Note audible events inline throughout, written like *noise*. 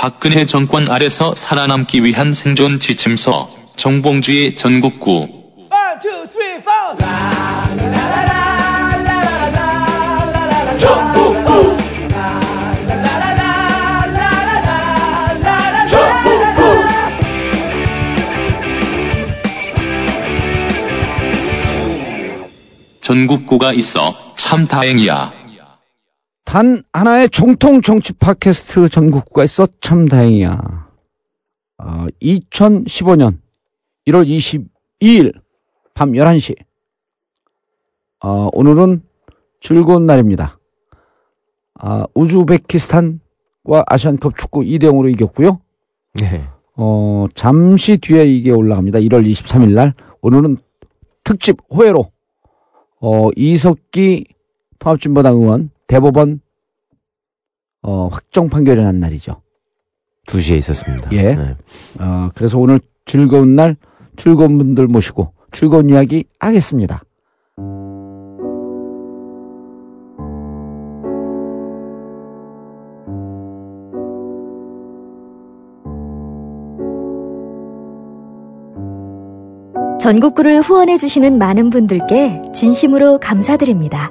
박근혜 정권 아래서 살아남기 위한 생존 지침서 정봉주의 전국구 One, two, three, four. 전국구가 있어 참 다행이야. 단 하나의 정통 정치 팟캐스트 전국구가 있어 참 다행이야. 어, 2015년 1월 22일 밤 11시. 어, 오늘은 즐거운 날입니다. 아, 우즈베키스탄과 아시안컵 축구 2대 0으로 이겼고요. 네. 어, 잠시 뒤에 이게 올라갑니다. 1월 23일 날. 오늘은 특집 호해로 어, 이석기 통합진보당 의원 대법원 어, 확정 판결이 난 날이죠. 2시에 있었습니다. 예. 네. 어, 그래서 오늘 즐거운 날 즐거운 분들 모시고 즐거운 이야기 하겠습니다. 전국구를 후원해 주시는 많은 분들께 진심으로 감사드립니다.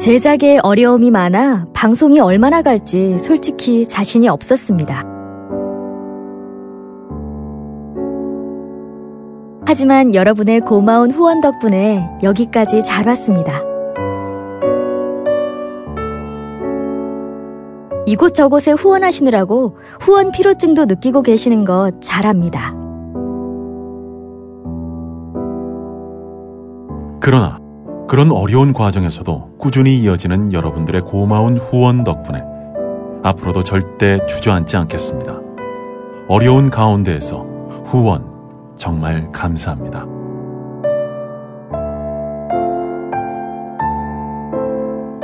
제작에 어려움이 많아 방송이 얼마나 갈지 솔직히 자신이 없었습니다. 하지만 여러분의 고마운 후원 덕분에 여기까지 잘 왔습니다. 이곳저곳에 후원하시느라고 후원 피로증도 느끼고 계시는 것 잘합니다. 그러나 그런 어려운 과정에서도 꾸준히 이어지는 여러분들의 고마운 후원 덕분에 앞으로도 절대 주저앉지 않겠습니다. 어려운 가운데에서 후원 정말 감사합니다.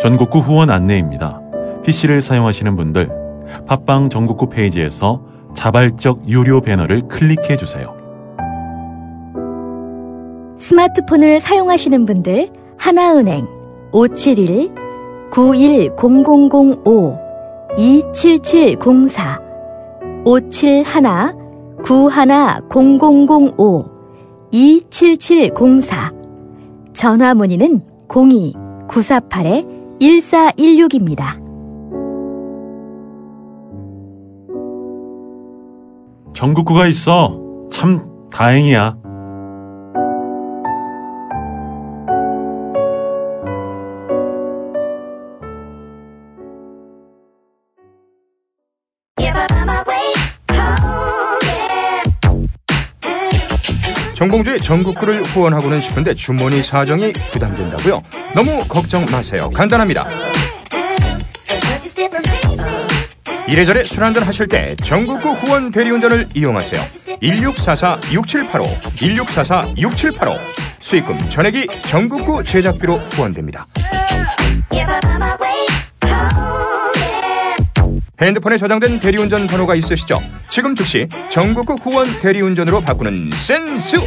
전국구 후원 안내입니다. PC를 사용하시는 분들 팟빵 전국구 페이지에서 자발적 유료 배너를 클릭해 주세요. 스마트폰을 사용하시는 분들 하나은행 571 910005 27704 571 910005 27704 전화 문의는 02 948 1416입니다. 전국구가 있어 참 다행이야. 정봉주의 전국구를 후원하고는 싶은데 주머니 사정이 부담된다고요? 너무 걱정 마세요. 간단합니다. 이래저래 술 한잔 하실 때 전국구 후원 대리운전을 이용하세요. 1644-6785, 1644-6785. 수익금 전액이 전국구 제작비로 후원됩니다. 핸드폰에 저장된 대리운전 번호가 있으시죠? 지금 즉시 전국구 후원 대리운전으로 바꾸는 센스!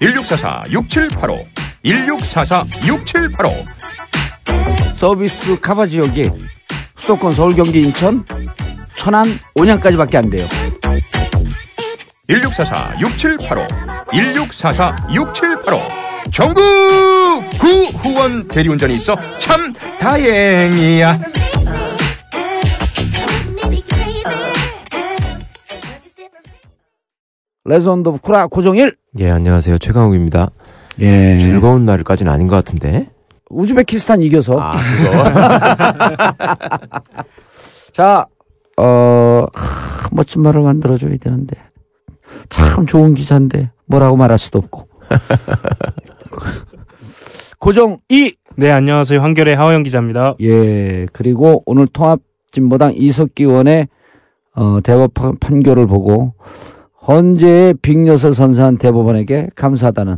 1644-6785, 1644-6785. 서비스 카바 지역이 수도권 서울 경기 인천 천안 온양까지밖에 안 돼요. 1644-6785, 1644-6785. 전국 구 후원 대리운전이 있어 참 다행이야. Legend of 구라 고정일. 예, 안녕하세요. 최강욱입니다. 예. 즐거운 날까지는 아닌 것 같은데. 우즈베키스탄 이겨서. 아. *laughs* 자, 어, 하, 멋진 말을 만들어줘야 되는데. 참 좋은 기사인데, 뭐라고 말할 수도 없고. *laughs* 고정 2! 네, 안녕하세요. 한결의 하호영 기자입니다. 예, 그리고 오늘 통합진보당 이석기 의원의, 어, 대법 판- 판결을 보고, 헌재의 빅엿을 선사한 대법원에게 감사하다는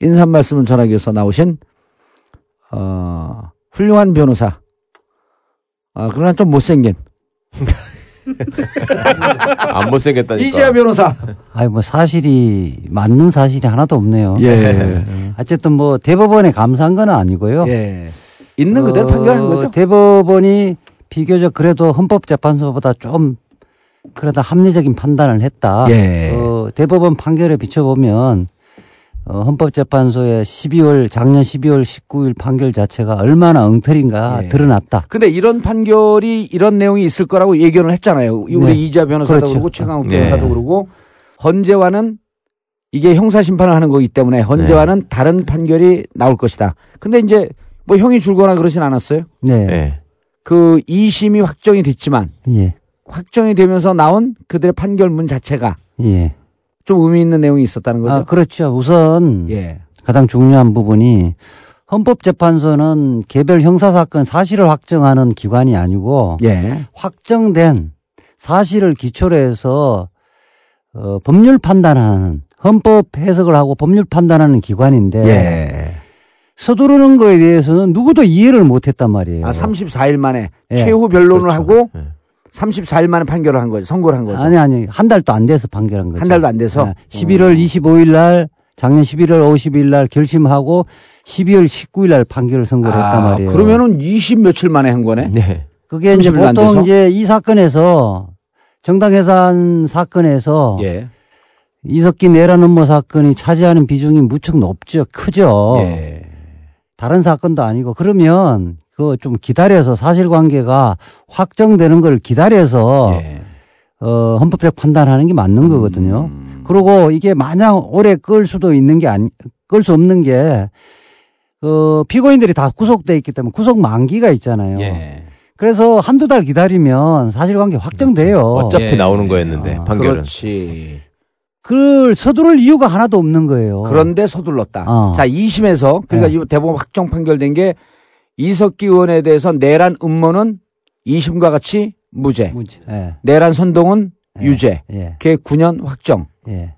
인사 말씀을 전하기 위해서 나오신, 어, 훌륭한 변호사. 아, 그러나 좀 못생긴. *laughs* 안 못생겼다니까. 이재하 변호사. 아니 뭐 사실이 맞는 사실이 하나도 없네요. 예. 어쨌든 뭐 대법원에 감사한 건 아니고요. 예. 있는 그대로 어, 판결한 거죠. 대법원이 비교적 그래도 헌법재판소보다 좀 그래도 합리적인 판단을 했다. 예. 어, 대법원 판결에 비춰보면 어, 헌법재판소의 12월 작년 12월 19일 판결 자체가 얼마나 엉터리인가 예. 드러났다. 근데 이런 판결이 이런 내용이 있을 거라고 예견을 했잖아요. 우리 네. 이자 변호사도 그렇죠. 그러고 최강욱 네. 변호사도 그러고 헌재와는 이게 형사 심판을 하는 거기 때문에 헌재와는 네. 다른 판결이 나올 것이다. 근데 이제 뭐 형이 줄거나 그러진 않았어요. 네. 예. 그 2심이 확정이 됐지만 예. 확정이 되면서 나온 그들의 판결문 자체가 예. 좀 의미 있는 내용이 있었다는 거죠. 아, 그렇죠. 우선 예. 가장 중요한 부분이 헌법재판소는 개별 형사사건 사실을 확정하는 기관이 아니고 예. 확정된 사실을 기초로 해서 어, 법률 판단하는 헌법 해석을 하고 법률 판단하는 기관인데 예. 서두르는 거에 대해서는 누구도 이해를 못했단 말이에요. 아 34일 만에 예. 최후 변론을 그렇죠. 하고 예. 34일 만에 판결을 한 거죠. 선고를 한 거죠. 아니 아니 한 달도 안 돼서 판결한 거죠. 한 달도 안 돼서. 어. 네, 11월 25일 날 작년 11월 50일 날 결심하고 12월 19일 날 판결을 선고를 했단 말이에요. 아, 그러면은 20 며칠 만에 한 거네. 네. 그게 이제 30일 안 보통? 이제 이 사건에서 정당 해산 사건에서 예. 이석기 내란 음모 사건이 차지하는 비중이 무척 높죠. 크죠. 예. 다른 사건도 아니고 그러면 그거 좀 기다려서 사실관계가 확정되는 걸 기다려서 예. 어, 헌법적 판단하는 게 맞는 거거든요. 음. 그리고 이게 마냥 오래 끌 수도 있는 게 아니, 끌 수 없는 게, 어, 피고인들이 다 구속돼 있기 때문에 구속 만기가 있잖아요. 예. 그래서 한두 달 기다리면 사실관계 확정돼요. 어차피 예. 나오는 거였는데 아, 판결은. 그렇지. 그걸 서두를 이유가 하나도 없는 거예요. 그런데 서둘렀다. 어. 자, 2심에서 그러니까 네. 이 대법원 확정 판결된 게 이석기 의원에 대해서 내란 음모는 2심과 같이 무죄. 문제. 예, 내란 선동은 예. 유죄. 예, 걔 9년 확정. 예,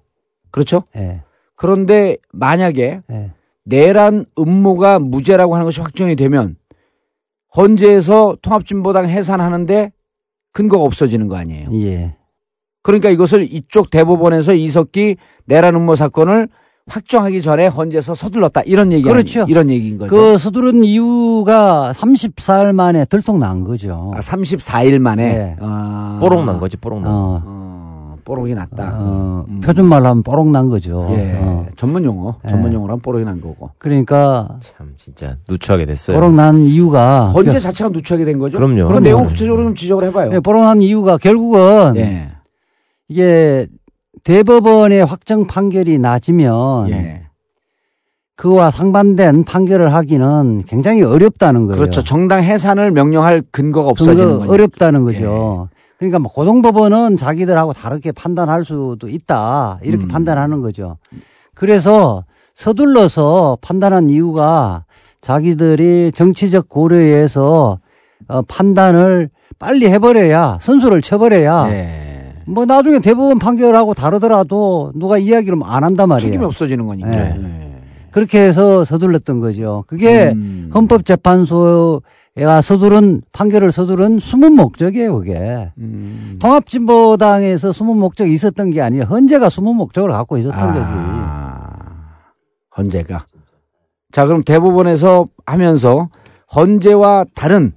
그렇죠? 예, 그런데 만약에 예. 내란 음모가 무죄라고 하는 것이 확정이 되면 헌재에서 통합진보당 해산하는데 근거가 없어지는 거 아니에요. 예. 그러니까 이것을 이쪽 대법원에서 이석기 내란 음모 사건을 확정하기 전에 헌재에서 서둘렀다 이런 얘기 그렇죠. 아니, 이런 얘기인 거죠. 그 서두른 이유가 34일 만에 들통 난 거죠. 아, 34일 만에 네. 아, 뽀록 난 거지, 뽀록 난 거. 어, 어, 뽀록이 났다. 어, 음. 표준말로 하면 뽀록 난 거죠. 예, 어. 전문 용어, 예. 전문 용어로 하면 뽀록이 난 거고. 그러니까 참 진짜 누추하게 됐어요. 뽀록 난 이유가 헌재 자체가 누추하게 된 거죠. 그럼요. 그 내용. 구체적으로 좀 지적을 해봐요. 네, 뽀록 난 이유가 결국은 예, 이게 대법원의 확정 판결이 낮으면 예, 그와 상반된 판결을 하기는 굉장히 어렵다는 거예요. 그렇죠. 정당 해산을 명령할 근거가 없어지는 그거 거죠. 어렵다는 거죠. 그러니까 뭐 고등법원은 자기들하고 다르게 판단할 수도 있다 이렇게 음. 판단하는 거죠. 그래서 서둘러서 판단한 이유가 자기들이 정치적 고려에서 어, 판단을 빨리 해버려야 선수를 쳐버려야 예. 뭐 나중에 대법원 판결하고 다르더라도 누가 이야기를 안 한단 말이에요. 책임이 없어지는 거니까. 네. 예. 그렇게 해서 서둘렀던 거죠. 그게 음. 헌법재판소가 서두른 판결을 서두른 숨은 목적이에요, 그게. 음. 통합진보당에서 숨은 목적이 있었던 게 아니라 헌재가 숨은 목적을 갖고 있었던 거지. 아, 헌재가. 자, 그럼 대법원에서 하면서 헌재와 다른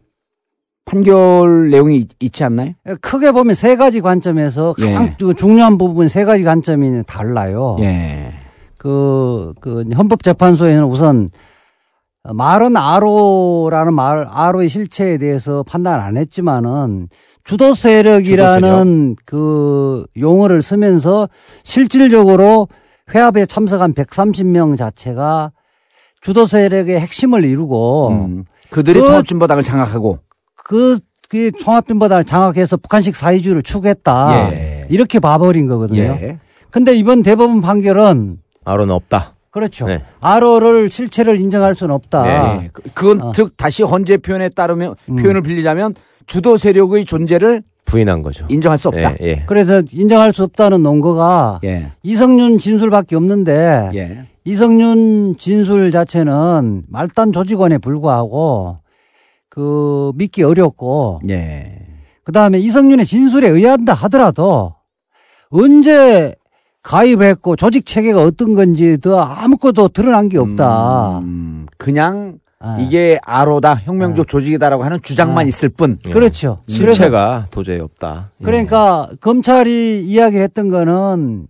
판결 내용이 있- 있지 않나요? 크게 보면 세 가지 관점에서 가장 예. 그 중요한 부분 세 가지 관점이 달라요. 예. 그, 그, 헌법재판소에는 우선 말은 아로라는 말, 아로의 실체에 대해서 판단 안 했지만은 주도 세력이라는 그 용어를 쓰면서 실질적으로 회합에 참석한 130명 자체가 주도 세력의 핵심을 이루고 음. 그들이 그- 통합진보당을 장악하고. 그, 그 통합빈보당을 장악해서 북한식 사회주의를 추구했다. 예. 이렇게 봐버린 거거든요. 예. 근데 이번 대법원 판결은 아로는 없다. 그렇죠. 네. 아로를 실체를 인정할 수는 없다. 네. 그- 그건 어. 즉 다시 헌재 표현에 따르면 음. 표현을 빌리자면 주도 세력의 존재를 부인한 거죠. 인정할 수 없다. 예, 예. 그래서 인정할 수 없다는 논거가 예. 이성윤 진술밖에 없는데 예. 이성윤 진술 자체는 말단 조직원에 불과하고 그 믿기 어렵고 예. 그다음에 이성윤의 진술에 의한다 하더라도 언제 가입했고 조직 체계가 어떤 건지 더 아무것도 드러난 게 없다. 음, 그냥 아. 이게 아로다 혁명적 조직이다라고 하는 주장만 아. 있을 뿐. 예. 그렇죠. 실체가 도저히 없다. 예. 그러니까 검찰이 이야기했던 거는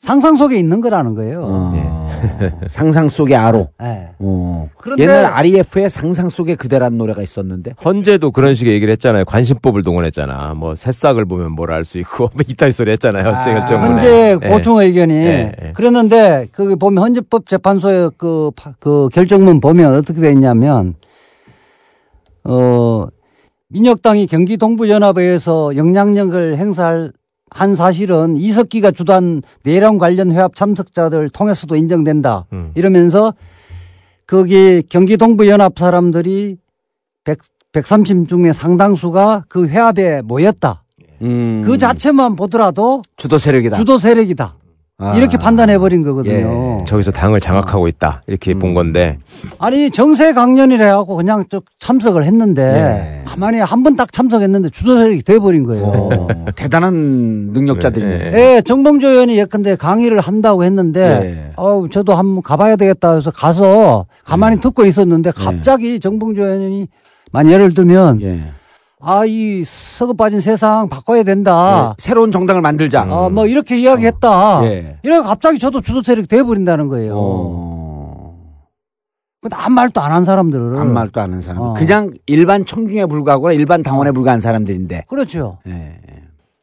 상상 속에 있는 거라는 거예요. 어, *laughs* 상상 속의 아로. 예. 어. 그런데- 옛날 REF의 상상 속의 그대라는 노래가 있었는데. 헌재도 그런 식의 얘기를 했잖아요. 관심법을 동원했잖아. 뭐 새싹을 보면 뭘 알 수 있고 *laughs* 뭐 이따위 소리 했잖아요. 아, 결정문에. 헌재 예. 보충 의견이 예, 예. 그랬는데 거기 보면 헌재법 재판소의 그, 파- 그 결정문 보면 어떻게 돼 있냐면 어 민혁당이 경기 동부연합회에서 영향력을 행사할 한 사실은 이석기가 주도한 내란 관련 회합 참석자들 통해서도 인정된다. 음. 이러면서 거기 경기 동부 연합 사람들이 100, 130 중에 상당수가 그 회합에 모였다. 음, 그 자체만 보더라도 주도 세력이다. 주도 세력이다. 아. 이렇게 판단해 버린 거거든요. 저기서 당을 장악하고 있다. 이렇게 본 건데. 아니 정세 강연이라 하고 그냥 쭉 참석을 했는데 예. 가만히 한 번 딱 참석했는데 주도 세력이 돼 버린 거예요. 어, 대단한 능력자들이네. 예. 예, 정봉조 의원이 예컨대 강의를 한다고 했는데, 예. 어우, 저도 한번 가봐야 되겠다 해서 가서 가만히 듣고 있었는데 갑자기 정봉조 의원이, 만 예를 들면, 예. 아, 이 썩어 빠진 세상 바꿔야 된다. 예, 새로운 정당을 만들자. 어, 뭐 이렇게 이야기했다. 예. 이래 갑자기 저도 주도 세력이 돼 버린다는 거예요. 어. 근데 아무 말도 안 한 사람들을. 아무 말도 안 하는 사람. 어. 그냥 일반 청중에 불과하거나 일반 당원에 불과한 사람들인데. 그렇죠. 예.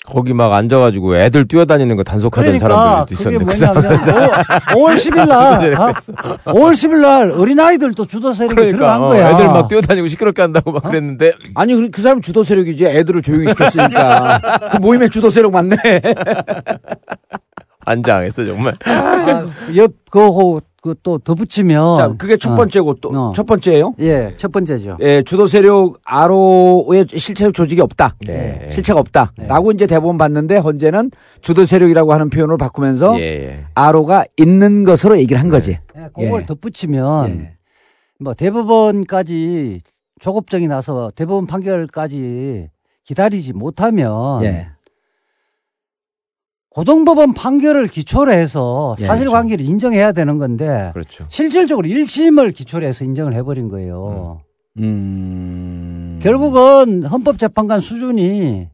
거기 막 앉아가지고 애들 뛰어다니는 거 단속하던 그러니까 사람들도 그게 있었는데. 그 뭐냐면 5월 10일 날, *laughs* 어? 5월 10일 날 어린아이들도 주도 세력이 그러니까 들어간 어, 거야. 애들 막 뛰어다니고 시끄럽게 한다고 막 그랬는데 아니 그, 그 사람 주도 세력이지 애들을 조용히 시켰으니까 *laughs* 그 모임의 주도 세력 맞네. 안장했어 정말. 아, 옆, 그거, 그또 덧붙이면. 자 그게 첫 번째고 또 어. 첫 번째예요. 예, 첫 번째죠. 예, 주도 세력 아로의 실체적 조직이 없다. 네. 실체가 없다. 라고 이제 대법원 봤는데 헌재는 주도 세력이라고 하는 표현을 바꾸면서 예, 예. 아로가 있는 것으로 얘기를 한 거지. 예, 그걸 예. 덧붙이면, 예. 뭐 대법원까지 조급증이 나서 대법원 판결까지 기다리지 못하면. 예. 고등법원 판결을 기초로 해서 예, 사실관계를 인정해야 되는 건데 그렇죠. 실질적으로 1심을 기초로 해서 인정을 해버린 거예요. 음. 결국은 헌법재판관 수준이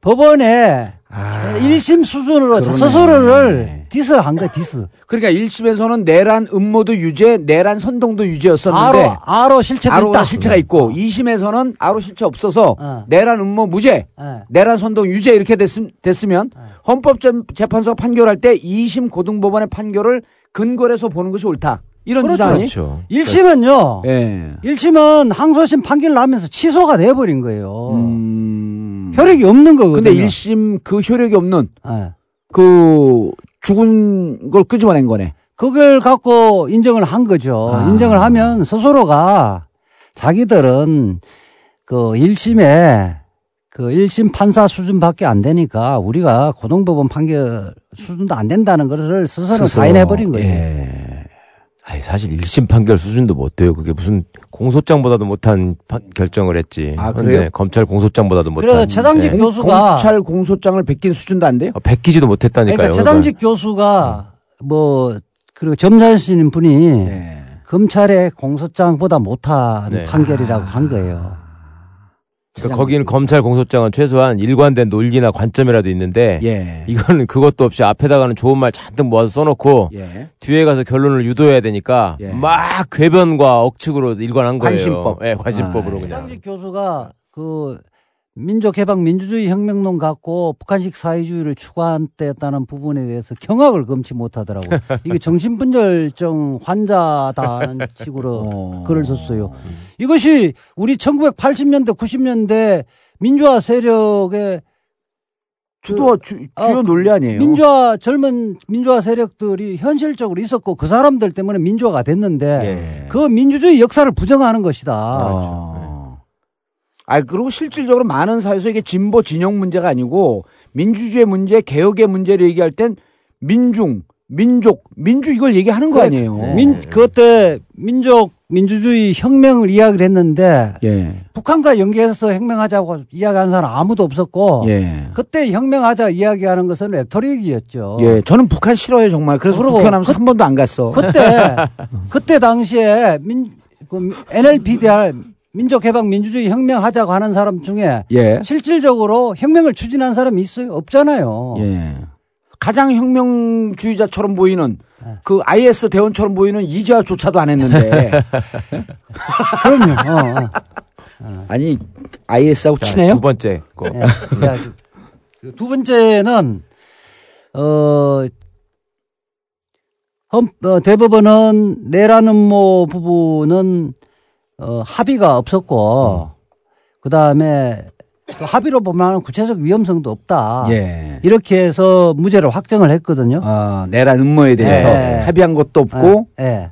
법원에 아, 1심 수준으로 그러네. 스스로를 디스한 거야, 디스. 그러니까 1심에서는 내란 음모도 유죄, 내란 선동도 유죄였었는데 아로, 아로 실체가 아로가 있다. 실체가 있고 2심에서는 RO 실체 없어서 어. 내란 음모 무죄, 예. 내란 선동 유죄 이렇게 됐음, 됐으면 헌법재판소가 판결할 때 2심 고등법원의 판결을 근거로 해서 보는 것이 옳다. 이런 그렇죠. 주장이 그렇죠. 1심은요, 예. 1심은 항소심 판결 나면서 취소가 돼 버린 거예요. 음. 효력이 없는 거거든요. 근데 1심 그 효력이 없는 예. 그 죽은 걸 끄집어낸 거네. 그걸 갖고 인정을 한 거죠. 아. 인정을 하면 스스로가 자기들은 그 1심에 그 1심 판사 수준밖에 안 되니까 우리가 고등법원 판결 수준도 안 된다는 것을 스스로 스스로. 사인해 버린 거예요. 예. 아니, 사실 1심 판결 수준도 못 돼요. 그게 무슨 공소장보다도 못한 판- 결정을 했지. 아, 그래요? 검찰 공소장보다도 못한. 그래서 최상직 예. 교수가 검찰 공소장을 베낀 수준도 안 돼요? 어, 베끼지도 못했다니까요. 그러니까 최상직 교수가 뭐 그리고 점사하시는 분이 예. 검찰의 공소장보다 못한 네. 판결이라고 한 거예요. 그러니까 거기는 검찰 공소장은 최소한 일관된 논리나 관점이라도 있는데 예. 이거는 그것도 없이 앞에다가는 좋은 말 잔뜩 모아서 써놓고 예. 뒤에 가서 결론을 유도해야 되니까 예. 막 궤변과 억측으로 일관한 거예요. 관심법. 예, 관심법으로 아, 그냥. 최상직 교수가 그 민족해방 민주주의 혁명론 갖고 북한식 사회주의를 추구한다는 부분에 대해서 경악을 금치 못하더라고. *laughs* 이게 정신분열증 환자다는 *laughs* 식으로 어. 글을 썼어요. 이것이 우리 1980년대 90년대 민주화 세력의 주도 주, 주요 어, 논리 아니에요? 민주화 젊은 민주화 세력들이 현실적으로 있었고 그 사람들 때문에 민주화가 됐는데 예. 그 민주주의 역사를 부정하는 것이다. 아. 아, 그리고 실질적으로 많은 사회에서 이게 진보 진영 문제가 아니고 민주주의 문제, 개혁의 문제를 얘기할 땐 민중, 민족, 민주 이걸 얘기하는 거 아니에요. 민 그때 민족 민주주의 혁명을 이야기를 했는데 예. 북한과 연계해서 혁명하자고 이야기한 사람 아무도 없었고 예. 그때 혁명하자 이야기하는 것은 레토릭이었죠. 예. 저는 북한 싫어해요, 정말. 그래서 국회의원하면서 그- 한 번도 안 갔어. 그때 *laughs* 그때 당시에 민 그 NLPDR 민족해방 민주주의 혁명 하자고 하는 사람 중에 예. 실질적으로 혁명을 추진한 사람이 있어요? 없잖아요. 예. 가장 혁명주의자처럼 보이는 그 IS 대원처럼 보이는 이재화조차도 안 했는데 *laughs* 그럼요. 어, 어. 아니 IS하고 자, 친해요? 두 번째 거. 예. 그래가지고 두 번째는 어, 헌, 어, 대법원은 내란 음모 부분은 어, 합의가 없었고 그 다음에 합의로 보면 구체적 위험성도 없다. 예. 이렇게 해서 무죄를 확정을 했거든요. 어, 내란 음모에 대해서 예. 합의한 것도 없고 예. 예.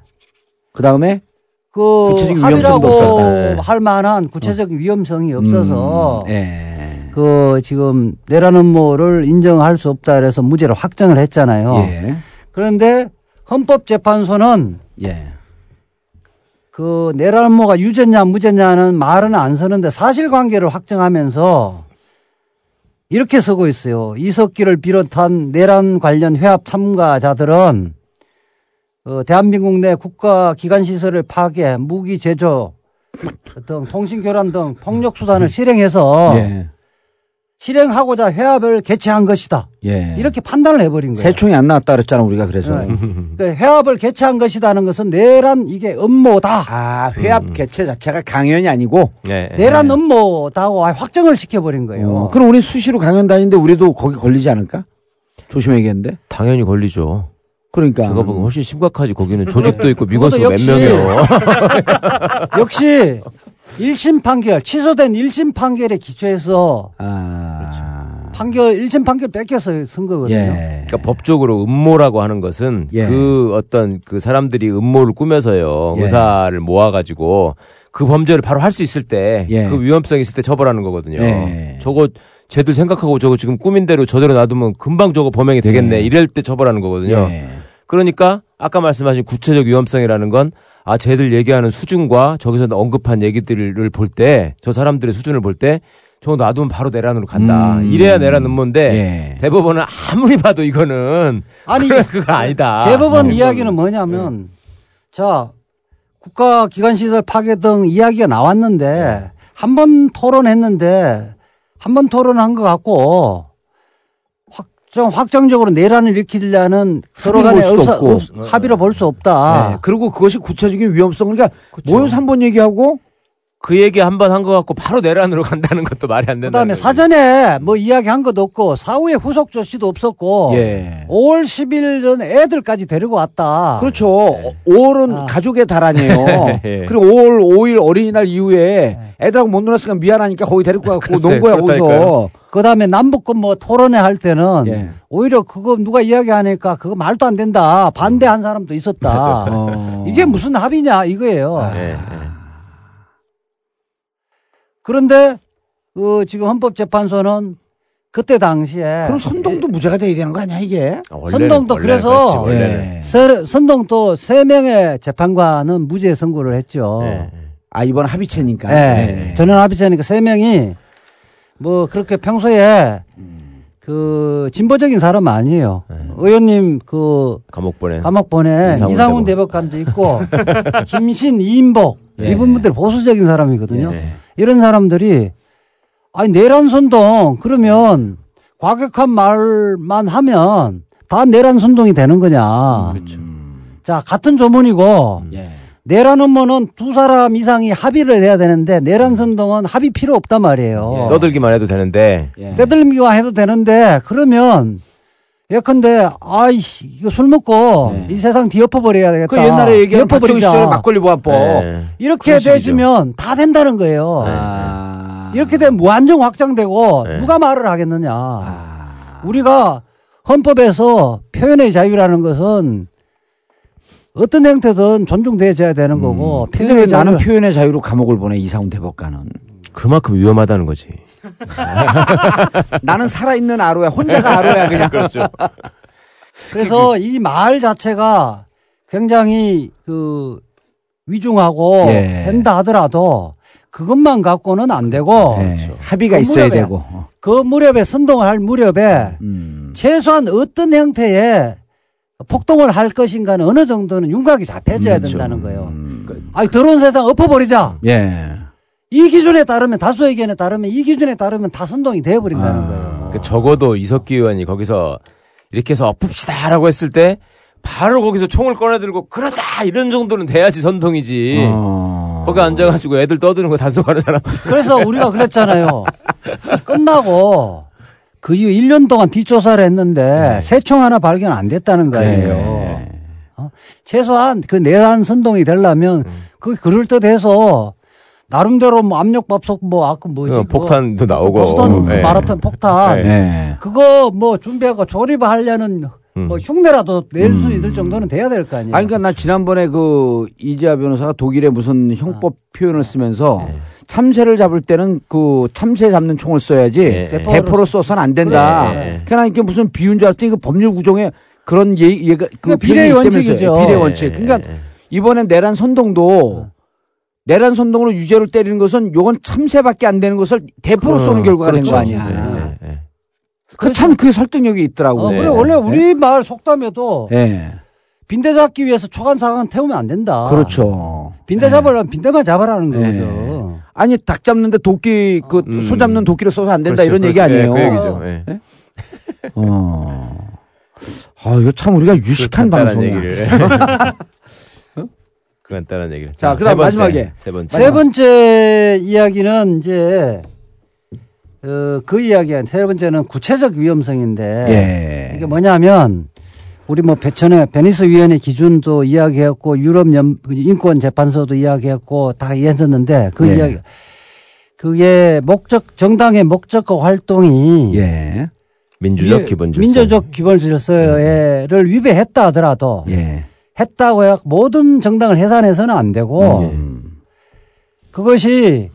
그 다음에 그 합의라고 위험성도 없었다. 예. 할 만한 구체적 인 위험성이 없어서 음, 예. 그 지금 내란 음모를 인정할 수 없다 그래서 무죄를 확정을 했잖아요. 예. 그런데 헌법재판소는 예. 그 내란 음모가 유죄냐 무죄냐는 말은 안 서는데 사실관계를 확정하면서 이렇게 쓰고 있어요. 이석기를 비롯한 내란 관련 회합 참가자들은 어, 대한민국 내 국가 기관 시설을 파괴, 무기 제조 등 통신 교란 등 폭력 수단을 실행해서 예. 실행하고자 회합을 개최한 것이다. 예. 이렇게 판단을 해버린 거예요. 새 총이 안 나왔다 그랬잖아 우리가 그래서. 네. 그 회합을 개최한 것이다는 것은 내란 이게 음모다. 아 회합 개최 자체가 강연이 아니고. 예, 예. 내란 음모다고 확정을 시켜버린 거예요. 어, 그럼 우리 수시로 강연 다니는데 우리도 거기 걸리지 않을까? 조심해야겠는데. 당연히 걸리죠. 그러니까. 그거 보면 훨씬 심각하지. 거기는 조직도 있고 그것도 몇 명이요. *laughs* 역시 1심 판결, 취소된 1심 판결에 기초해서 아. 판결, 1심 판결 뺏겨서 쓴 거거든요. 예. 그러니까 법적으로 음모라고 하는 것은 예. 그 어떤 그 사람들이 음모를 꾸며서요 예. 의사를 모아 가지고 그 범죄를 바로 할 수 있을 때그 예. 위험성이 있을 때 처벌하는 거거든요. 예. 저거 쟤들 생각하고 저거 지금 꾸민 대로 저대로 놔두면 금방 저거 범행이 되겠네 이럴 때 처벌하는 거거든요. 예. 그러니까 아까 말씀하신 구체적 위험성이라는 건 아, 쟤들 얘기하는 수준과 저기서 언급한 얘기들을 볼 때, 저 사람들의 수준을 볼 때, 저거 놔두면 바로 내란으로 간다. 음. 이래야 내란 음모인데, 예. 대법원은 아무리 봐도 이거는, *laughs* 아니, 그거 아니다. 대법원 음. 이야기는 뭐냐면, 자, 국가 기관 시설 파괴 등 이야기가 나왔는데, 한번 토론했는데, 한 번 토론한 것 같고, 확정, 확정적으로 내란을 일으키려는 서로 간에. 없- 합의로 볼 수 없다. 네. 그리고 그것이 구체적인 위험성. 그러니까 모여서 한번 얘기하고 그 얘기 한 번한것 같고 바로 내란으로 *laughs* 간다는 것도 말이 안 된다. 그다음에 사전에 뭐 이야기한 것도 없고 사후에 후속 조치도 없었고 예. 5월 10일 전 애들까지 데리고 왔다. 그렇죠. 5월은 아. 가족의 달 아니에요. *laughs* 예. 그리고 5월 5일 어린이날 이후에 애들하고 못 놀았으니까 미안하니까 거기 데리고 가고 논 거야 거기서. 그다음에 남북권 뭐 토론회 할 때는 예. 오히려 그거 누가 이야기하니까 그거 말도 안 된다. 반대한 사람도 있었다. 어. 이게 무슨 합의냐 이거예요. 예, 예. 그런데 그 지금 헌법재판소는 그때 당시에 그럼 선동도 무죄가 돼야 되는 거 아니야 이게? 아, 원래는- 선동도 원래는 그래서- 그렇지. 예. 서- 선동도 세 명의 재판관은 무죄 선고를 했죠. 예, 예. 아 이번 합의체니까. 예. 전원 합의체니까 세 명이 뭐 그렇게 평소에 그 진보적인 사람 아니에요. 의원님 그 감옥 보내. 감옥 보내 이상훈 이상훈 대법관도 있고 *laughs* 김신 이인복 예. 이분들 보수적인 사람이거든요. 예. 이런 사람들이 아니 내란 선동 그러면 과격한 말만 하면 다 내란 선동이 되는 거냐. 그렇죠. 자 같은 조문이고 예. 내란 음모는 두 사람 이상이 합의를 해야 되는데 내란 선동은 합의 필요 없단 말이에요. 떠들기만 해도 되는데 예. 떼들미와 해도 되는데 그러면 예컨대 아이씨 이거 술 먹고 네. 이 세상 뒤엎어 버려야 되겠다. 그 옛날에 얘기한 박정희. 시절의 막걸리 보안법. 예. 이렇게. 되지면 다 된다는 거예요. 아. 이렇게 되면 무한정 확장되고 네. 누가 말을 하겠느냐. 아. 우리가 헌법에서 표현의 자유라는 것은 어떤 형태든 존중되어야 되는 거고 음. 근데 왜 표현의 나는 표현의 자유로 감옥을 보내 이상훈 대법관은? 그만큼 위험하다는 거지. *laughs* 나는 살아있는 아로야. 혼자가 아로야 그냥. 그렇죠. 그래서 이말 자체가 굉장히 그 위중하고 예. 한다 하더라도 그것만 갖고는 안 되고 예. 합의가 그 있어야 무렵에 되고. 어. 그 무렵에 선동을 할 무렵에 음. 최소한 어떤 형태의 폭동을 할 것인가는 어느 정도는 윤곽이 잡혀져야 그렇죠. 된다는 거예요. 음. 아니 더러운 세상 엎어버리자. 예. 이 기준에 따르면 다수 의견에 따르면 이 기준에 따르면 다 선동이 되어버린다는 아. 거예요. 그 적어도 이석기 의원이 거기서 이렇게 해서 엎읍시다라고 했을 때 바로 거기서 총을 꺼내들고 그러자 이런 정도는 돼야지 선동이지. 어. 거기 앉아가지고 애들 떠드는 거 단속하는 사람. 그래서 우리가 그랬잖아요. 끝나고 그 이후 1년 동안 뒷조사를 했는데 새총 하나 발견 안 됐다는 거예요. 네. 어? 최소한 그 내란 선동이 되려면 그 그럴듯해서 나름대로 뭐 압력밥솥 뭐 아까 뭐지 어, 폭탄도 나오고. 보스턴 네. 마라톤 폭탄 네. 예. 그거 뭐 준비하고 조립하려는 음. 뭐 흉내라도 낼수 있을 정도는 돼야 될 거 아니에요. 아니, 그러니까 나 지난번에 그 이재하 변호사가 독일의 무슨 형법 표현을 쓰면서 네. 참새를 잡을 때는 그 참새 잡는 총을 써야지 네. 대포로 쏘서는 안 된다. 그래. 그러니까 이게 무슨 비유인 줄 알았더니 그 법률 구종에 그런 예, 얘가 그 그러니까 있다면서요. 원칙이죠. 비례 네. 원칙. 그러니까 네. 이번에 내란 선동도 내란 선동으로 유죄를 때리는 것은 요건 참새밖에 안 되는 것을 대포로 쏘는 결과가 된거 그렇죠. 아니야. 네, 네. 그참 그게 설득력이 있더라고. 어, 네. 그래 원래 우리 말 속담에도 예. 빈대 잡기 위해서 초간 사관 태우면 안 된다. 그렇죠. 빈대 잡으려면 빈대만 잡아라는 네. 거죠. 아니 닭 잡는데 도끼 그소 음. 잡는 도끼를 써서 안 된다 그렇죠. 이런 얘기 그- 아니에요. 네, 그 얘기죠. 네. 어. 아 이거 참 우리가 유식한 방송이야. *laughs* 그 간단한 얘기를. 자, 세 그다음 번째, 마지막에. 세 번째. 세 번째 이야기는 이제 어, 그 이야기야. 세 번째는 구체적 위험성인데 예. 이게 뭐냐면 우리 뭐 배천의 베니스 위원회 기준도 이야기했고 유럽 연 인권 재판소도 이야기했고 다 이해했었는데 그 예. 이야기 그게 목적 정당의 목적과 활동이 예. 민주적 위- 기본 질서. 민주적 기본 질서를 위배했다 하더라도 예. 했다고 해 모든 정당을 해산해서는 안 되고 음. 그것이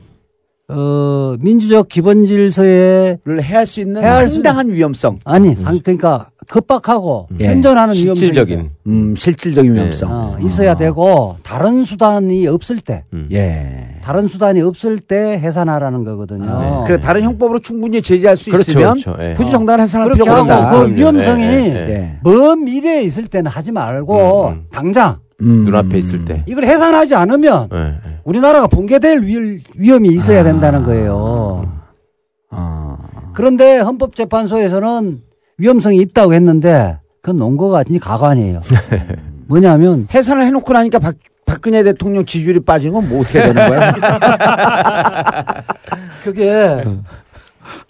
어 민주적 기본 질서에 를 해할 수 있는 해할 수 상당한 위험성. 아니 상 그러니까 급박하고 예. 현존하는 위험성이 실질적인. 음, 실질적인 위험성. 어, 있어야 되고 다른 수단이 없을 때 음. 예. 다른 수단이 없을 때 해산하라는 거거든요. 그 다른 형법으로 충분히 제재할 수 그렇죠, 있으면 그렇죠. 예. 굳이 정당을 해산할 필요가 하고 없다. 그. 위험성이 예, 예, 예. 예. 먼 미래에 있을 때는 하지 말고 음, 음. 당장 음. 눈앞에 있을 때. 이걸 해산하지 않으면 예, 예. 우리나라가 붕괴될 위- 위험이 있어야 된다는 거예요. 아. 그런데 헌법재판소에서는 위험성이 있다고 했는데 그건 논거가 아니 가관이에요. 뭐냐면 해산을 해놓고 나니까 박, 박근혜 대통령 지지율이 빠지는 건 뭐 어떻게 되는 거야? *laughs* 그게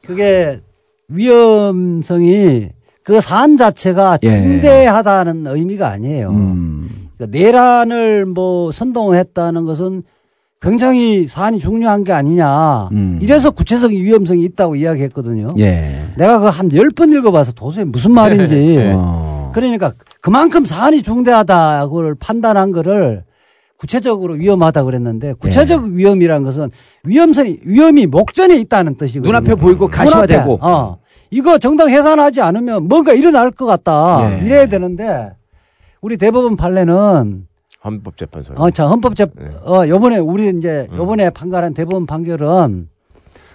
그게 위험성이 그 사안 자체가 예. 중대하다는 의미가 아니에요. 음. 그러니까 내란을 뭐 선동했다는 것은 굉장히 사안이 중요한 게 아니냐. 음. 이래서 구체적 위험성이 있다고 이야기했거든요. 예. 내가 그 한 열 번 읽어봐서 도저히 무슨 말인지. 어. 그러니까 그만큼 사안이 중대하다고 판단한 거를 구체적으로 위험하다 그랬는데 구체적 예. 위험이라는 것은 위험성이 위험이 목전에 있다는 뜻이거든요. 눈앞에 보이고 가시화되고. 어. 이거 정당 해산하지 않으면 뭔가 일어날 것 같다. 예. 이래야 되는데 우리 대법원 판례는 헌법재판소. 어, 자, 헌법재, 네. 어, 요번에, 우리 이제, 음. 요번에 판결한 대법원 판결은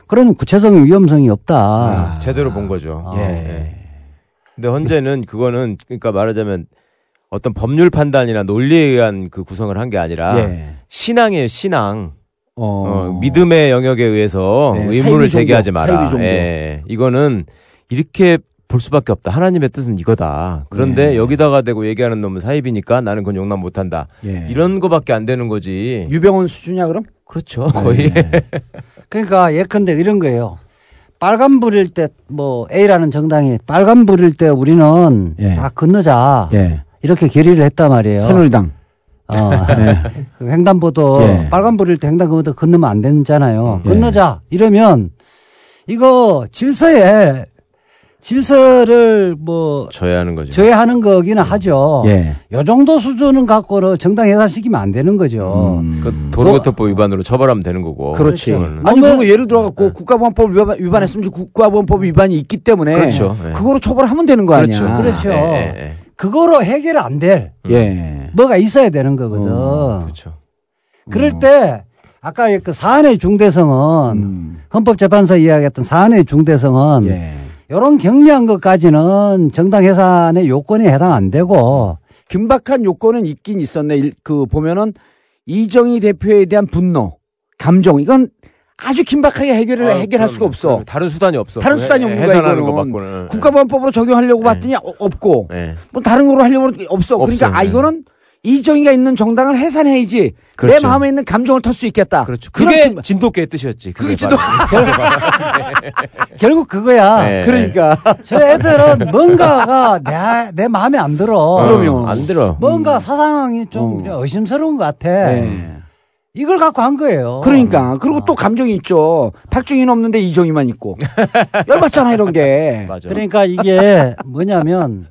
그런 구체적인 위험성이 없다. 아. 제대로 본 거죠. 예. 근데 헌재는 그거는 그러니까 말하자면 어떤 법률 판단이나 논리에 의한 그 구성을 한 게 아니라 예. 신앙이에요, 신앙. 어. 어, 믿음의 영역에 의해서 네, 종교, 제기하지 마라. 종교. 예. 이거는 이렇게 볼 수밖에 없다. 하나님의 뜻은 이거다. 그런데 네. 여기다가 대고 얘기하는 놈은 사입이니까 나는 그건 용납 못한다. 예. 이런 거밖에 안 되는 거지. 유병원 수준이야 그럼? 그렇죠. 거의. 네. *laughs* 그러니까 예컨대 이런 거예요. 빨간 불일 때 뭐 A라는 정당이 빨간 불일 때 우리는 예. 다 건너자. 예. 이렇게 결의를 했단 말이에요. 새누리당. 어. 예. *laughs* 그 횡단보도 예. 빨간 불일 때 횡단보도 건너면 안 되잖아요. 예. 건너자. 이러면 이거 질서에 질서를 뭐 져야 하는 거죠. 저해하는 거기는 하죠. 예. 요 정도 수준은 갖고는 정당 해산시키면 안 되는 거죠. 음. 그 도로교통법 위반으로 처벌하면 되는 거고. 그렇지. 그거는. 아니 뭐- 그거 예를 들어 갖고 국가보안법 위반, 위반했으면 국가보안법 위반이 있기 때문에 그렇죠. 예. 그거로 처벌하면 되는 거 아니야. 그렇죠. 그렇죠. 예, 예, 예. 그거로 해결 안 될 예. 뭐가 있어야 되는 거거든. 그렇죠. 그럴 때 아까 그 사안의 중대성은 음. 헌법재판소 이야기했던 사안의 중대성은 예. 이런 경미한 것까지는 정당 해산의 요건에 해당 안 되고 긴박한 요건은 있긴 있었네. 일- 그 보면은 이정희 대표에 대한 분노, 감정 이건 아주 긴박하게 해결을 아, 해결할 그럼, 수가 없어. 그럼 다른 수단이 없어. 다른 수단이 없는 거야, 해산하는 거 이거는. 맞고는. 국가보안법으로 적용하려고 봤더니 어- 없고 네. 뭐 다른 거로 하려고 게 없어. 그러니까. 아 네. 이거는 이정희가 있는 정당을 해산해야지 내 그렇죠. 마음에 있는 감정을 털 수 있겠다. 그렇죠. 그게 긴- 진돗개의 뜻이었지. 그게 진돗-. *laughs* *laughs* 결국 그거야. 네. 그러니까 *laughs* 저 애들은 뭔가가 내, 내 마음에 안 들어. 그럼요. 안 들어. 뭔가 사상이 좀 어. 의심스러운 것 같아. 네. 이걸 갖고 한 거예요. 그러니까 그리고 또 감정이 있죠. 박정희는 없는데 이정희만 있고 열받잖아 이런 게. 맞아. 그러니까 이게 뭐냐면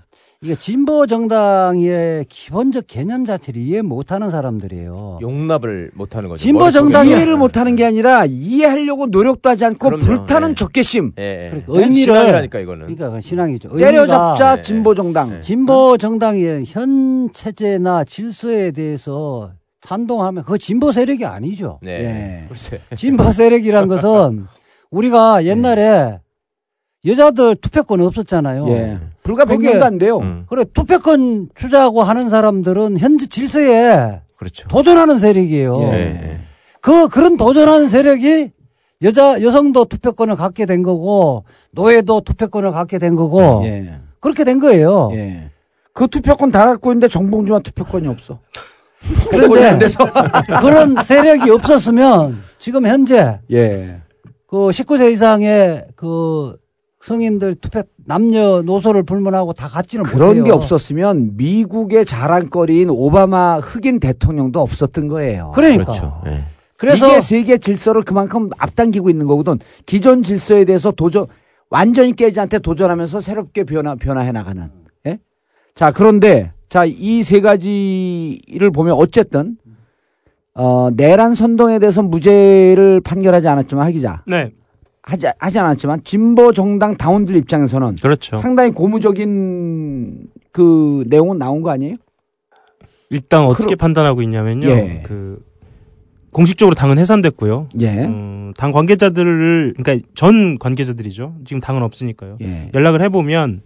이게 진보 정당의 기본적 개념 자체를 이해 못하는 사람들이에요. 용납을 못하는 거죠. 진보. 정당이 이해를 못하는 게 아니라 이해하려고 노력도 하지 않고 그럼요. 불타는 네. 적개심 예, 예. 그러니까 의미를- 신앙이라니까 이거는. 그러니까 그 신앙이죠. 때려잡자 네. 진보 정당. 네. 진보 정당의 현 체제나 질서에 대해서 찬동하면 그 진보 세력이 아니죠. 네. 진보 세력이란 것은 우리가 옛날에 여자들 투표권 없었잖아요. 예. 불과 거기에- 100년도 안 돼요. 음, 그래 투표권 주자고 하는 사람들은 현재 질서에 그렇죠. 도전하는 세력이에요. 예. 예, 예. 그 그런 도전하는 세력이 여자 여성도 투표권을 갖게 된 거고 노예도 투표권을 갖게 된 거고 예. 그렇게 된 거예요. 예. 그 투표권 다 갖고 있는데 정봉주만 투표권이 없어. *laughs* 그런데 *laughs* 그런 세력이 없었으면 지금 현재 예. 그 19세 이상의 그 성인들 투표 남녀 노소를 불문하고 다 갖지는 그런 못해요. 게 없었으면 미국의 자랑거리인 오바마 흑인 대통령도 없었던 거예요. 그러니까. 그렇죠. 예. 그래서 이게 세계 질서를 그만큼 앞당기고 있는 거거든. 기존 질서에 대해서 도전 완전히 깨지 않게 도전하면서 새롭게 변화 변화해 나가는. 예? 자 그런데 자 이 세 가지를 보면 어쨌든 어 내란 선동에 대해서 무죄를 판결하지 않았지만 하기자 네, 하지 하지 않았지만 진보 정당 당원들 입장에서는 그렇죠. 상당히 고무적인 그 내용은 나온 거 아니에요? 일단 어떻게 그럼- 판단하고 있냐면요. 예. 그 공식적으로 당은 해산됐고요. 예. 음, 당 관계자들을 그러니까 전 관계자들이죠. 지금 당은 없으니까요. 예. 연락을 해보면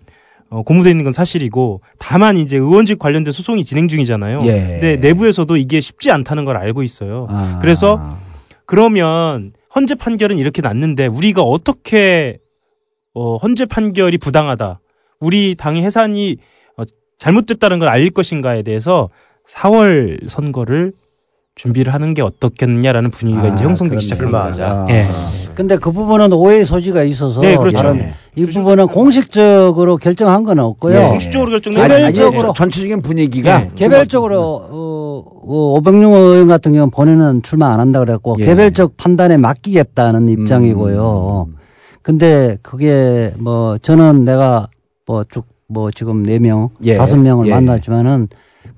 어, 고무돼 있는 건 사실이고 다만 이제 의원직 관련된 소송이 진행 중이잖아요. 예. 근데 내부에서도 이게 쉽지 않다는 걸 알고 있어요. 아. 그래서 그러면 헌재 판결은 이렇게 났는데 우리가 어떻게 어, 헌재 판결이 부당하다. 우리 당의 해산이 어, 잘못됐다는 걸 알릴 것인가에 대해서 4월 선거를 준비를 하는 게 어떻겠느냐라는 분위기가 아, 이제 형성되기. 시작합니다. 예. 근데 그 부분은 오해의 소지가 있어서 네, 그렇죠. 다른 예. 이 부분은 공식적으로 결정한 건 없고요. 예. 공식적으로 결정된 아니, 건 아니, 개별적으로- 저- 전체적인 분위기가 예. 개별적으로 어, 어, 오병룡 의원 같은 경우는 본인은 출마 안 한다 그랬고 예. 개별적 판단에 맡기겠다는 입장이고요. 음. 근데 그게 뭐 저는 내가 뭐 쭉뭐 지금 네 명, 예. 다섯 명을 예. 만났지만은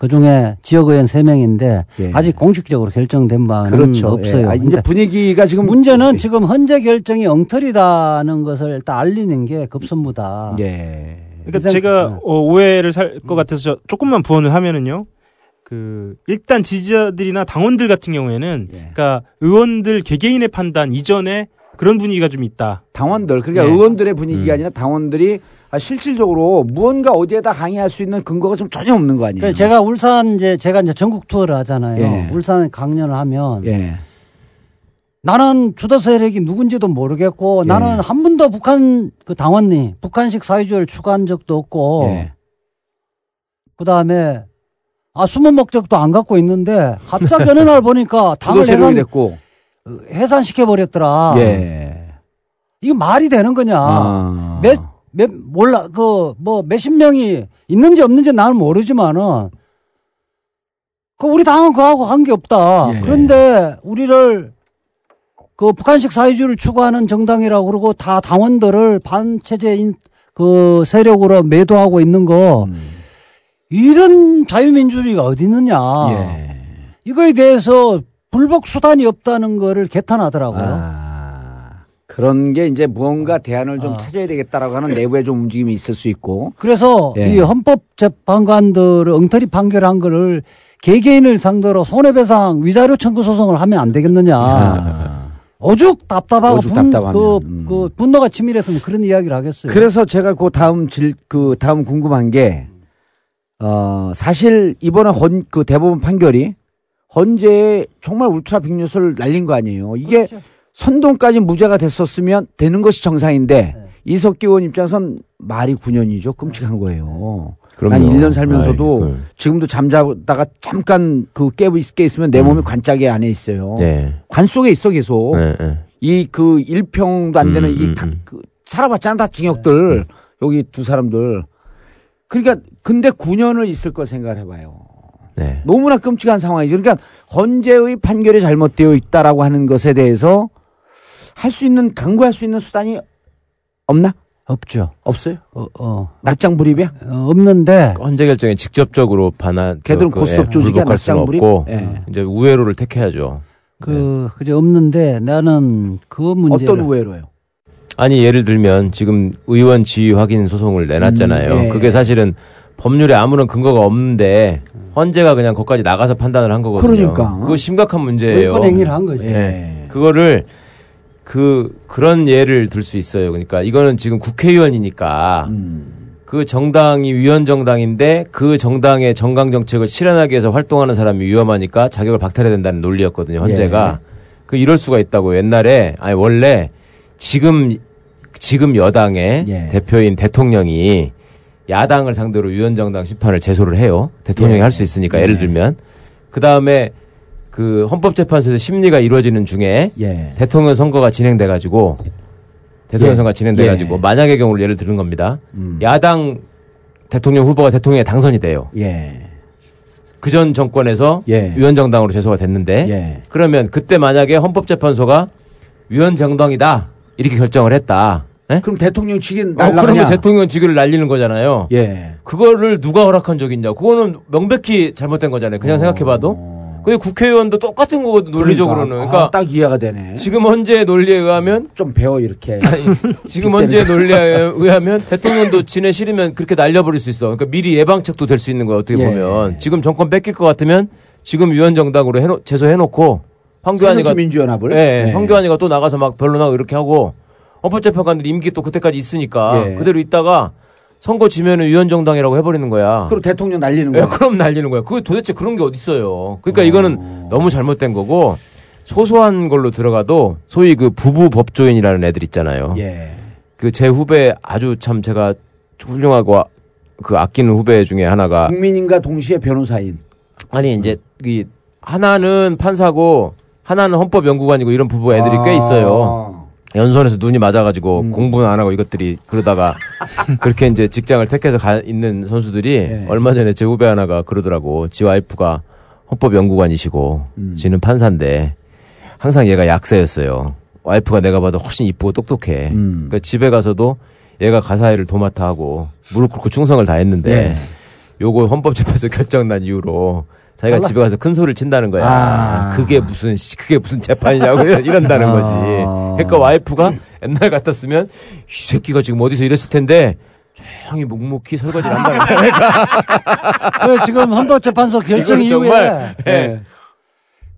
그 중에 지역 의원 세 명인데 예. 아직 공식적으로 결정된 바는 그렇죠. 없어요. 예. 아, 이제 분위기가 지금 문제는 지금 헌재 결정이 엉터리다는 것을 일단 알리는 게 급선무다. 예. 그러니까 일단- 제가 어. 어, 오해를 살 것 같아서 저 조금만 부언을 하면은요. 그 일단 지지자들이나 당원들 같은 경우에는 예. 그러니까 의원들 개개인의 판단 이전에 그런 분위기가 좀 있다. 당원들 그러니까 예. 의원들의 분위기가 음. 아니라 당원들이 아, 실질적으로 무언가 어디에다 강의할 수 있는 근거가 좀 전혀 없는 거 아니에요? 그러니까 제가 울산 이제 제가 이제 전국 투어를 하잖아요. 예. 울산 강연을 하면 예. 나는 주도 세력이 누군지도 모르겠고 예. 나는 한 번도 북한 그 당원이 북한식 사회주의를 추구한 적도 없고 예. 그 다음에 아 숨은 목적도 안 갖고 있는데 갑자기 어느 날 보니까 *laughs* 당을 해산 됐고. 해산시켜 버렸더라. 예. 이거 말이 되는 거냐? 아. 몇, 몇, 몰라, 그, 뭐, 몇십 명이 있는지 없는지 나는 모르지만은, 그, 우리 당은 그하고 관계 없다. 예. 그런데, 우리를, 그, 북한식 사회주의를 추구하는 정당이라고 그러고, 다 당원들을 반체제인, 그, 세력으로 매도하고 있는 거, 음. 이런 자유민주주의가 어디 있느냐. 예. 이거에 대해서 불복 수단이 없다는 거를 개탄하더라고요. 아. 그런 게 이제 무언가 대안을 좀 아. 찾아야 되겠다라고 하는 내부의 좀 움직임이 있을 수 있고. 그래서 예. 이 헌법재판관들을 엉터리 판결한 거를 개개인을 상대로 손해배상 위자료 청구 소송을 하면 안 되겠느냐. 아. 오죽 답답하고 오죽 분. 그, 음. 그 분노가 치밀했으면 그런 이야기를 하겠어요. 그래서 제가 그 다음 질, 그 다음 궁금한 게, 어, 사실 이번에 헌, 그 대법원 판결이 헌재에 정말 울트라 빅뉴스를 날린 거 아니에요. 이게 그렇죠. 선동까지 무죄가 됐었으면 되는 것이 정상인데, 네. 이석기 의원 입장에선 말이 9년이죠. 끔찍한 거예요. 그럼요. 난 1년 살면서도 아이, 그, 지금도 잠자다가 잠깐 그 깨, 깨 있으면 내 몸이 관짝에 안에 있어요. 네. 관 속에 있어 계속. 네, 네. 이그 일평도 안 되는 음, 이 음, 가- 음. 그 살아봤잖아 다 징역들 여기 두 사람들 그러니까 근데 9년을 있을 거 생각을 해봐요 네. 너무나 끔찍한 상황이죠 그러니까 헌재의 판결이 잘못되어 있다라고 하는 것에 대해서 할 수 있는 강구할 수 있는 수단이 없나 없죠. 없어요 어, 어, 낙장 불입이야 어, 없는데 헌재 결정에 직접적으로 반한 걔들은 그, 고스톱 예, 조직이야, 낙장 불입? 없고 예. 이제 우회로를 택해야죠. 그 그게 없는데 나는 그 문제를 어떤 우회로요 아니 예를 들면 지금 의원 지위 확인 소송을 내놨잖아요. 음, 예. 그게 사실은 법률에 아무런 근거가 없는데 헌재가 그냥 거기까지 나가서 판단을 한 거거든요. 그러니까. 그거 심각한 문제예요. 행위를 한 거죠. 예. 그거를 그 그런 예를 들 수 있어요. 그러니까 이거는 지금 국회의원이니까 음. 그 정당이 위원 정당인데 그 정당의 정강 정책을 실현하기 위해서 활동하는 사람이 위험하니까 자격을 박탈해야 된다는 논리였거든요. 헌재가 그 이럴 수가 있다고 옛날에 아니 원래 지금 지금 여당의 예. 대표인 대통령이 야당을 상대로 위원 정당 심판을 제소를 해요. 대통령이 예. 할수 있으니까 예를 들면 그 다음에 그 헌법재판소에서 심리가 이루어지는 중에 예. 대통령 선거가 진행돼 가지고 대통령 예. 선거가 진행돼 가지고 예. 만약의 경우를 예를 드는 겁니다. 음. 야당 대통령 후보가 대통령에 당선이 돼요. 예. 그전 정권에서 예. 위원정당으로 제소가 됐는데 예. 그러면 그때 만약에 헌법재판소가 위원정당이다 이렇게 결정을 했다. 예? 그럼 대통령 측이 어, 날라가냐 그러면 대통령 직위를 날리는 거잖아요. 예. 그거를 누가 허락한 적이 있냐? 그거는 명백히 잘못된 거잖아요. 그냥 생각해봐도. 어. 근데 국회의원도 똑같은 거거든 논리적으로는. 그러니까, 아, 딱 이해가 되네. 지금 헌재의 논리에 의하면 좀 배워 이렇게. *laughs* 지금 헌재의 논리에 *laughs* 의하면 대통령도 지네 싫으면 그렇게 날려버릴 수 있어. 그러니까 미리 예방책도 될 수 있는 거야 어떻게 예. 보면. 지금 정권 뺏길 것 같으면 지금 위원정당으로 해놓, 제소해놓고 황교안이가 새정치민주연합을. 예, 예. 황교안이가 또 나가서 막 변론하고 이렇게 하고 헌법재판관들 임기 또 그때까지 있으니까 예. 그대로 있다가 선거 지면은 위원정당이라고 해버리는 거야. 그리고 대통령 날리는 예, 거. 그럼 날리는 거야. 그 도대체 그런 게 어딨어요. 그러니까 이거는 너무 잘못된 거고 소소한 걸로 들어가도 소위 그 부부 법조인이라는 애들 있잖아요. 예. 그 제 후배 아주 참 제가 훌륭하고 아- 그 아끼는 후배 중에 하나가 국민인과 동시에 변호사인. 아니 이제 이 하나는 판사고 하나는 헌법연구관이고 이런 부부 애들이 꽤 있어요. 아. 연수원에서 눈이 맞아가지고 음. 공부는 안 하고 이것들이 그러다가 *laughs* 그렇게 이제 직장을 택해서 가 있는 선수들이 예. 얼마 전에 제 후배 하나가 그러더라고. 지 와이프가 헌법연구관이시고 음. 지는 판사인데 항상 얘가 약세였어요. 와이프가 내가 봐도 훨씬 이쁘고 똑똑해. 음. 그러니까 집에 가서도 얘가 가사일을 도맡아 하고 무릎 꿇고 충성을 다했는데 예. 요거 헌법재판소 *laughs* 결정 난 이후로 자기가 달라? 집에 가서 큰 소리를 친다는 거야. 아. 그게 무슨 씨, 그게 무슨 재판이냐고 이런다는 아. 거지. 그러니까 와이프가 옛날 같았으면 이 새끼가 지금 어디서 이랬을 텐데 조용히 묵묵히 설거지를 한다는 거야. 그 지금 헌법재판소 결정 이후에 정말 예.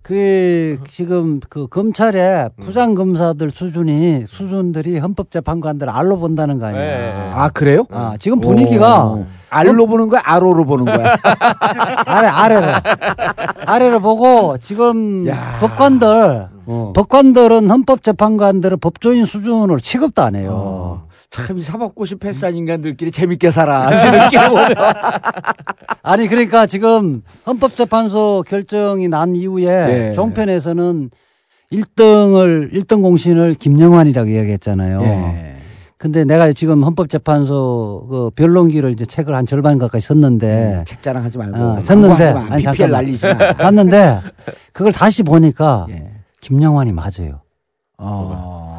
그 지금 그 검찰의 부장 검사들 수준이 수준들이 헌법재판관들 알로 본다는 거 아니야. 예. 아 그래요? 아, 지금 분위기가 오. 알로 보는 거야, 아로로 보는 거야. *laughs* 아래 아래로 아래로 보고 지금 야. 법관들 어. 법관들은 헌법재판관들은 법조인 수준으로 취급도 안 해요. 어. 참 이 사법고시 패스한 인간들끼리 재밌게 살아. *laughs* *laughs* 아니 그러니까 지금 헌법재판소 결정이 난 이후에 예. 종편에서는 1등을 1등 공신을 김영환이라고 이야기했잖아요. 예. 근데 내가 지금 헌법재판소 그 변론기를 이제 책을 한 절반 가까이 썼는데 책 자랑하지 말고. 어, 쳤는데 광고하지 마. 아니, PPL. 날리지 마. *laughs* 봤는데 그걸 다시 보니까 예. 김영환이 맞아요. 어.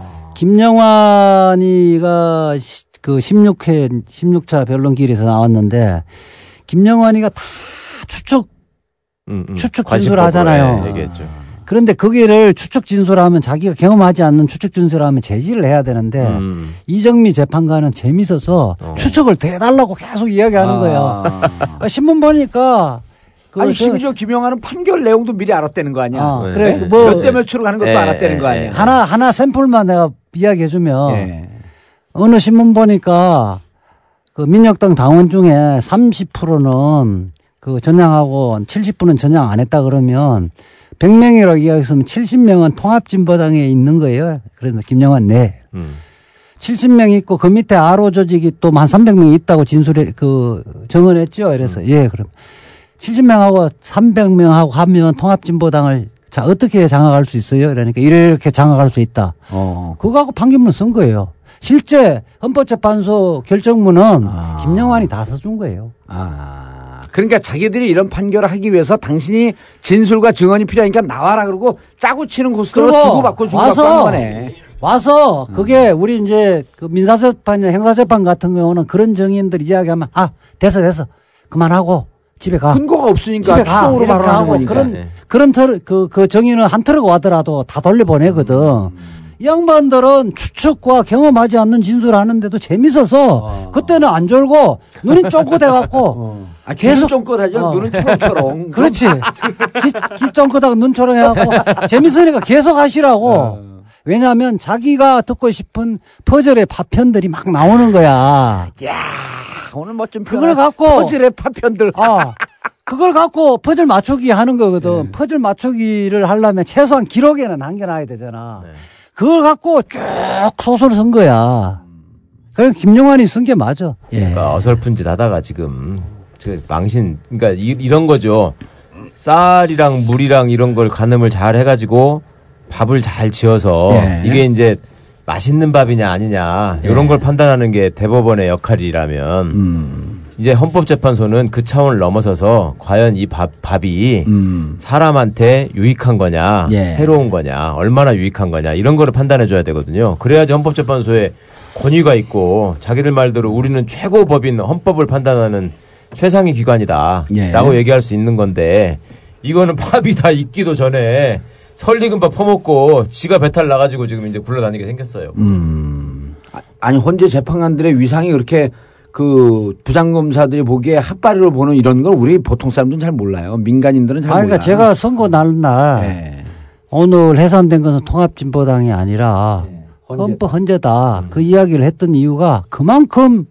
김영환이가 시- 그 16회 16차 변론길에서 나왔는데 김영환이가 다 추측 음, 음. 추측 관심법으로, 진술하잖아요. 예, 얘기했죠. 그런데 거기를 추측 진술하면 자기가 경험하지 않는 추측 진술하면 제지를 해야 되는데 음. 이정미 재판관은 재밌어서 어. 추측을 더 해달라고 계속 이야기하는 아. 거예요. 아, 신문 보니까 그 아니 저- 심지어 김영하는 판결 내용도 미리 알았다는 거 아니야. 아, 네. 그래 네. 뭐몇대 몇으로 가는 것도 예, 알았다는 거 예, 아니야. 하나 하나 샘플만 내가 이야기해주면 예. 어느 신문 보니까 그 민혁당 당원 중에 30%는 그 전향하고 70%는 전향 안 했다 그러면 100명이라고 이야기했으면 70명은 통합진보당에 있는 거예요. 그래서 김영환 네. 음. 70명 있고 그 밑에 아로 조직이 또 한 300명 있다고 진술해 그 정언했죠. 그래서 음. 예 그럼 70명하고 300명하고 하면 통합진보당을 자 어떻게 장악할 수 있어요? 그러니까 이렇게 장악할 수 있다. 어. 그거 갖고 판결문 쓴 거예요. 실제 헌법재판소 결정문은 김영환이 다 써준 거예요. 아. 그러니까 자기들이 이런 판결을 하기 위해서 당신이 진술과 증언이 필요하니까 나와라 그러고 짜고 치는 고스톱으로 주고받고 주고받고 하는 거네. 와서 그게 우리 이제 그 민사재판이나 행사재판 같은 경우는 그런 정의인들 이야기하면 아 됐어 됐어 그만하고 집에 가. 근거가 없으니까 집에 가. 추동으로 이렇게 바로 하는 하고 거니까. 그런 네. 그런 털, 그, 그 정의는 한 트럭 와더라도 다 돌려보내거든. 이 양반들은 추측과 경험하지 않는 진술을 하는데도 재밌어서 그때는 안 졸고 눈이 쫑긋해갖고 *laughs* 아, 계속 계속- 쫑긋하죠. 어. 눈은 초롱초롱. *laughs* 그렇지. *laughs* 귀, 귀 쫑긋하고 눈 초롱해갖고 재밌으니까 계속 하시라고. 왜냐하면 자기가 듣고 싶은 퍼즐의 파편들이 막 나오는 거야. 야 오늘 멋진 그걸. 갖고 퍼즐의 파편들. 아, 그걸 갖고 퍼즐 맞추기 하는 거거든. 퍼즐 맞추기를 하려면 최소한 기록에는 남겨놔야 되잖아. 그걸 갖고 쭉 소설을 쓴 거야. 그래 김용환이 쓴 게 맞아. 그러니까 어설픈 짓 하다가 지금 그 망신 그러니까 이, 런 거죠. 쌀이랑 물이랑 이런 걸 가늠을 잘 해가지고 밥을 잘 지어서 예. 이게 이제 맛있는 밥이냐 아니냐 이런 걸 판단하는 게 대법원의 역할이라면 음. 이제 헌법재판소는 그 차원을 넘어서서 과연 이 밥, 밥이 음. 사람한테 유익한 거냐, 예. 해로운 거냐, 얼마나 유익한 거냐 이런 거를 판단해 줘야 되거든요. 그래야지 헌법재판소에 권위가 있고 자기들 말대로 우리는 최고 법인 헌법을 판단하는 최상위 기관이다라고 예. 얘기할 수 있는 건데 이거는 *laughs* 밥이 다 익기도 전에 설익은 밥 퍼먹고 지가 배탈 나가지고 지금 이제 굴러다니게 생겼어요. 음. 아, 아니 헌재 재판관들의 위상이 그렇게 그 부장검사들이 보기에 핫바리로 보는 이런 걸 우리 보통 사람들은 잘 몰라요. 민간인들은 잘 아, 몰라. 그러니까 제가 선거 날날 예. 오늘 해산된 것은 통합진보당이 아니라 헌재. 헌법 헌재다. 그 이야기를 했던 이유가 그만큼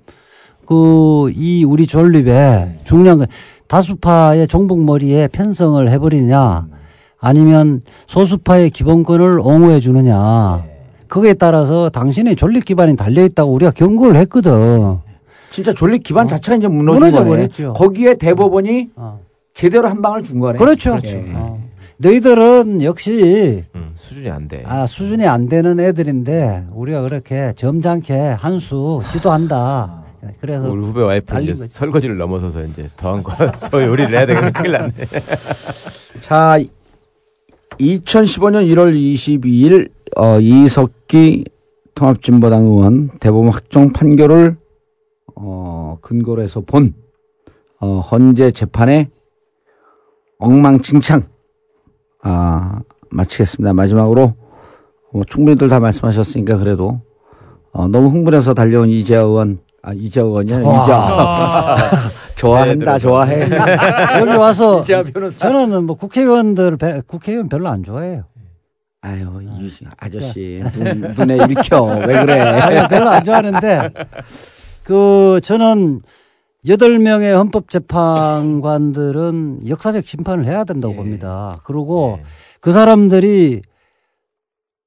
그 이 우리 존립에 중요한 건 다수파의 종북머리에 편성을 해버리냐 아니면 소수파의 기본권을 옹호해 주느냐 거기에 따라서 당신의 존립 기반이 달려 있다고 우리가 경고를 했거든. 진짜 존립 기반 자체가 이제 무너져. 버렸죠. 거기에 대법원이 어. 제대로 한 방을 준 거네. 그렇죠. 예. 어. 너희들은 역시 음, 수준이 안 돼. 아, 수준이 안 되는 애들인데 우리가 그렇게 점잖게 한 수 지도한다. 그래서 우리 후배 와이프 이제 거지. 설거지를 넘어서서 이제 더한 거, *laughs* 더 요리를 해야 되겠네. 큰일 났네. 자, 2015년 1월 22일 어, 이석기 통합진보당 의원 대법원 확정 판결을 어, 근거로 해서 본 어, 헌재 재판의 엉망진창 아, 마치겠습니다. 마지막으로 뭐 충분히들 다 말씀하셨으니까 그래도 어, 너무 흥분해서 달려온 이재하 의원 아 의원이 아니라 이재하 좋아한다 좋아해. *laughs* 여기 와서 저는 뭐 국회의원들 배- 국회의원 별로 안 좋아해요. 아유, 이 아저씨 눈, *laughs* 눈에 일켜 왜 그래? 아니, 별로 안 좋아하는데. 그 저는 여덟 명의 헌법재판관들은 역사적 심판을 해야 된다고 예. 봅니다. 그리고 그 사람들이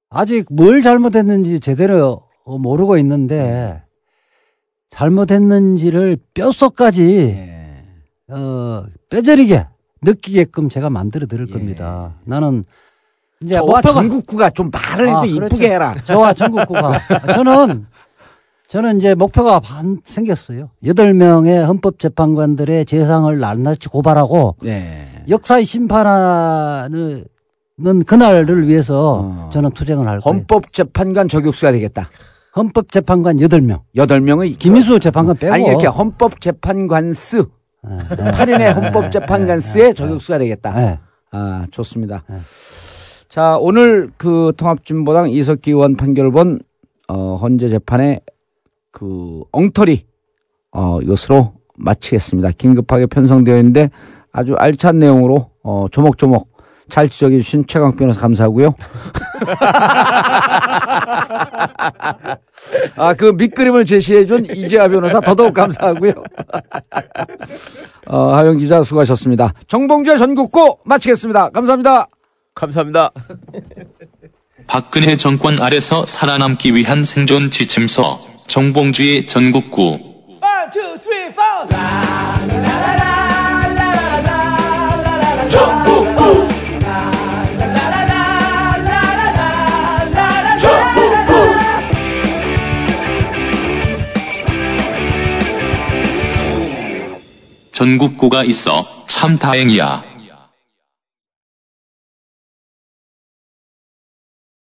아직 뭘 잘못했는지 제대로 모르고 있는데 잘못했는지를 뼛속까지 예. 어, 뼈저리게 느끼게끔 제가 만들어 드릴 예. 겁니다. 나는 이제 저와 목표가- 전국구가 좀 말을 아, 좀 그렇죠. 이쁘게 해라. 저와 전국구가 *laughs* 저는 저는 이제 목표가 반 생겼어요. 여덟 명의 헌법재판관들의 재상을 낱낱이 고발하고 예. 역사의 심판하는 그날을 위해서 어. 저는 투쟁을 할 거예요. 헌법재판관 저격수가 되겠다. 헌법재판관 여덟 명 여덟 명의 김희수 재판관 빼고 아니 이렇게 헌법재판관스 예, 8인의 *laughs* 헌법재판관스의 저격수가 되겠다. 예. 아 좋습니다. 자 오늘 그 통합진보당 이석기 의원 판결을 본 어, 헌재 재판의 그 엉터리 어, 이것으로 마치겠습니다. 긴급하게 편성되어 있는데 아주 알찬 내용으로 어, 조목조목 잘 지적해 주신 최강 변호사 감사하고요. *laughs* 아, 그 밑그림을 제시해 준 이재하 변호사 더더욱 감사하고요. 어, 하영 기자 수고하셨습니다. 정봉주의 전국고 마치겠습니다. 감사합니다. 감사합니다. 박근혜 정권 아래서 살아남기 위한 생존 지침서 정봉주의 전국구 1, 2, 3, 4 전국구가 있어 참 다행이야.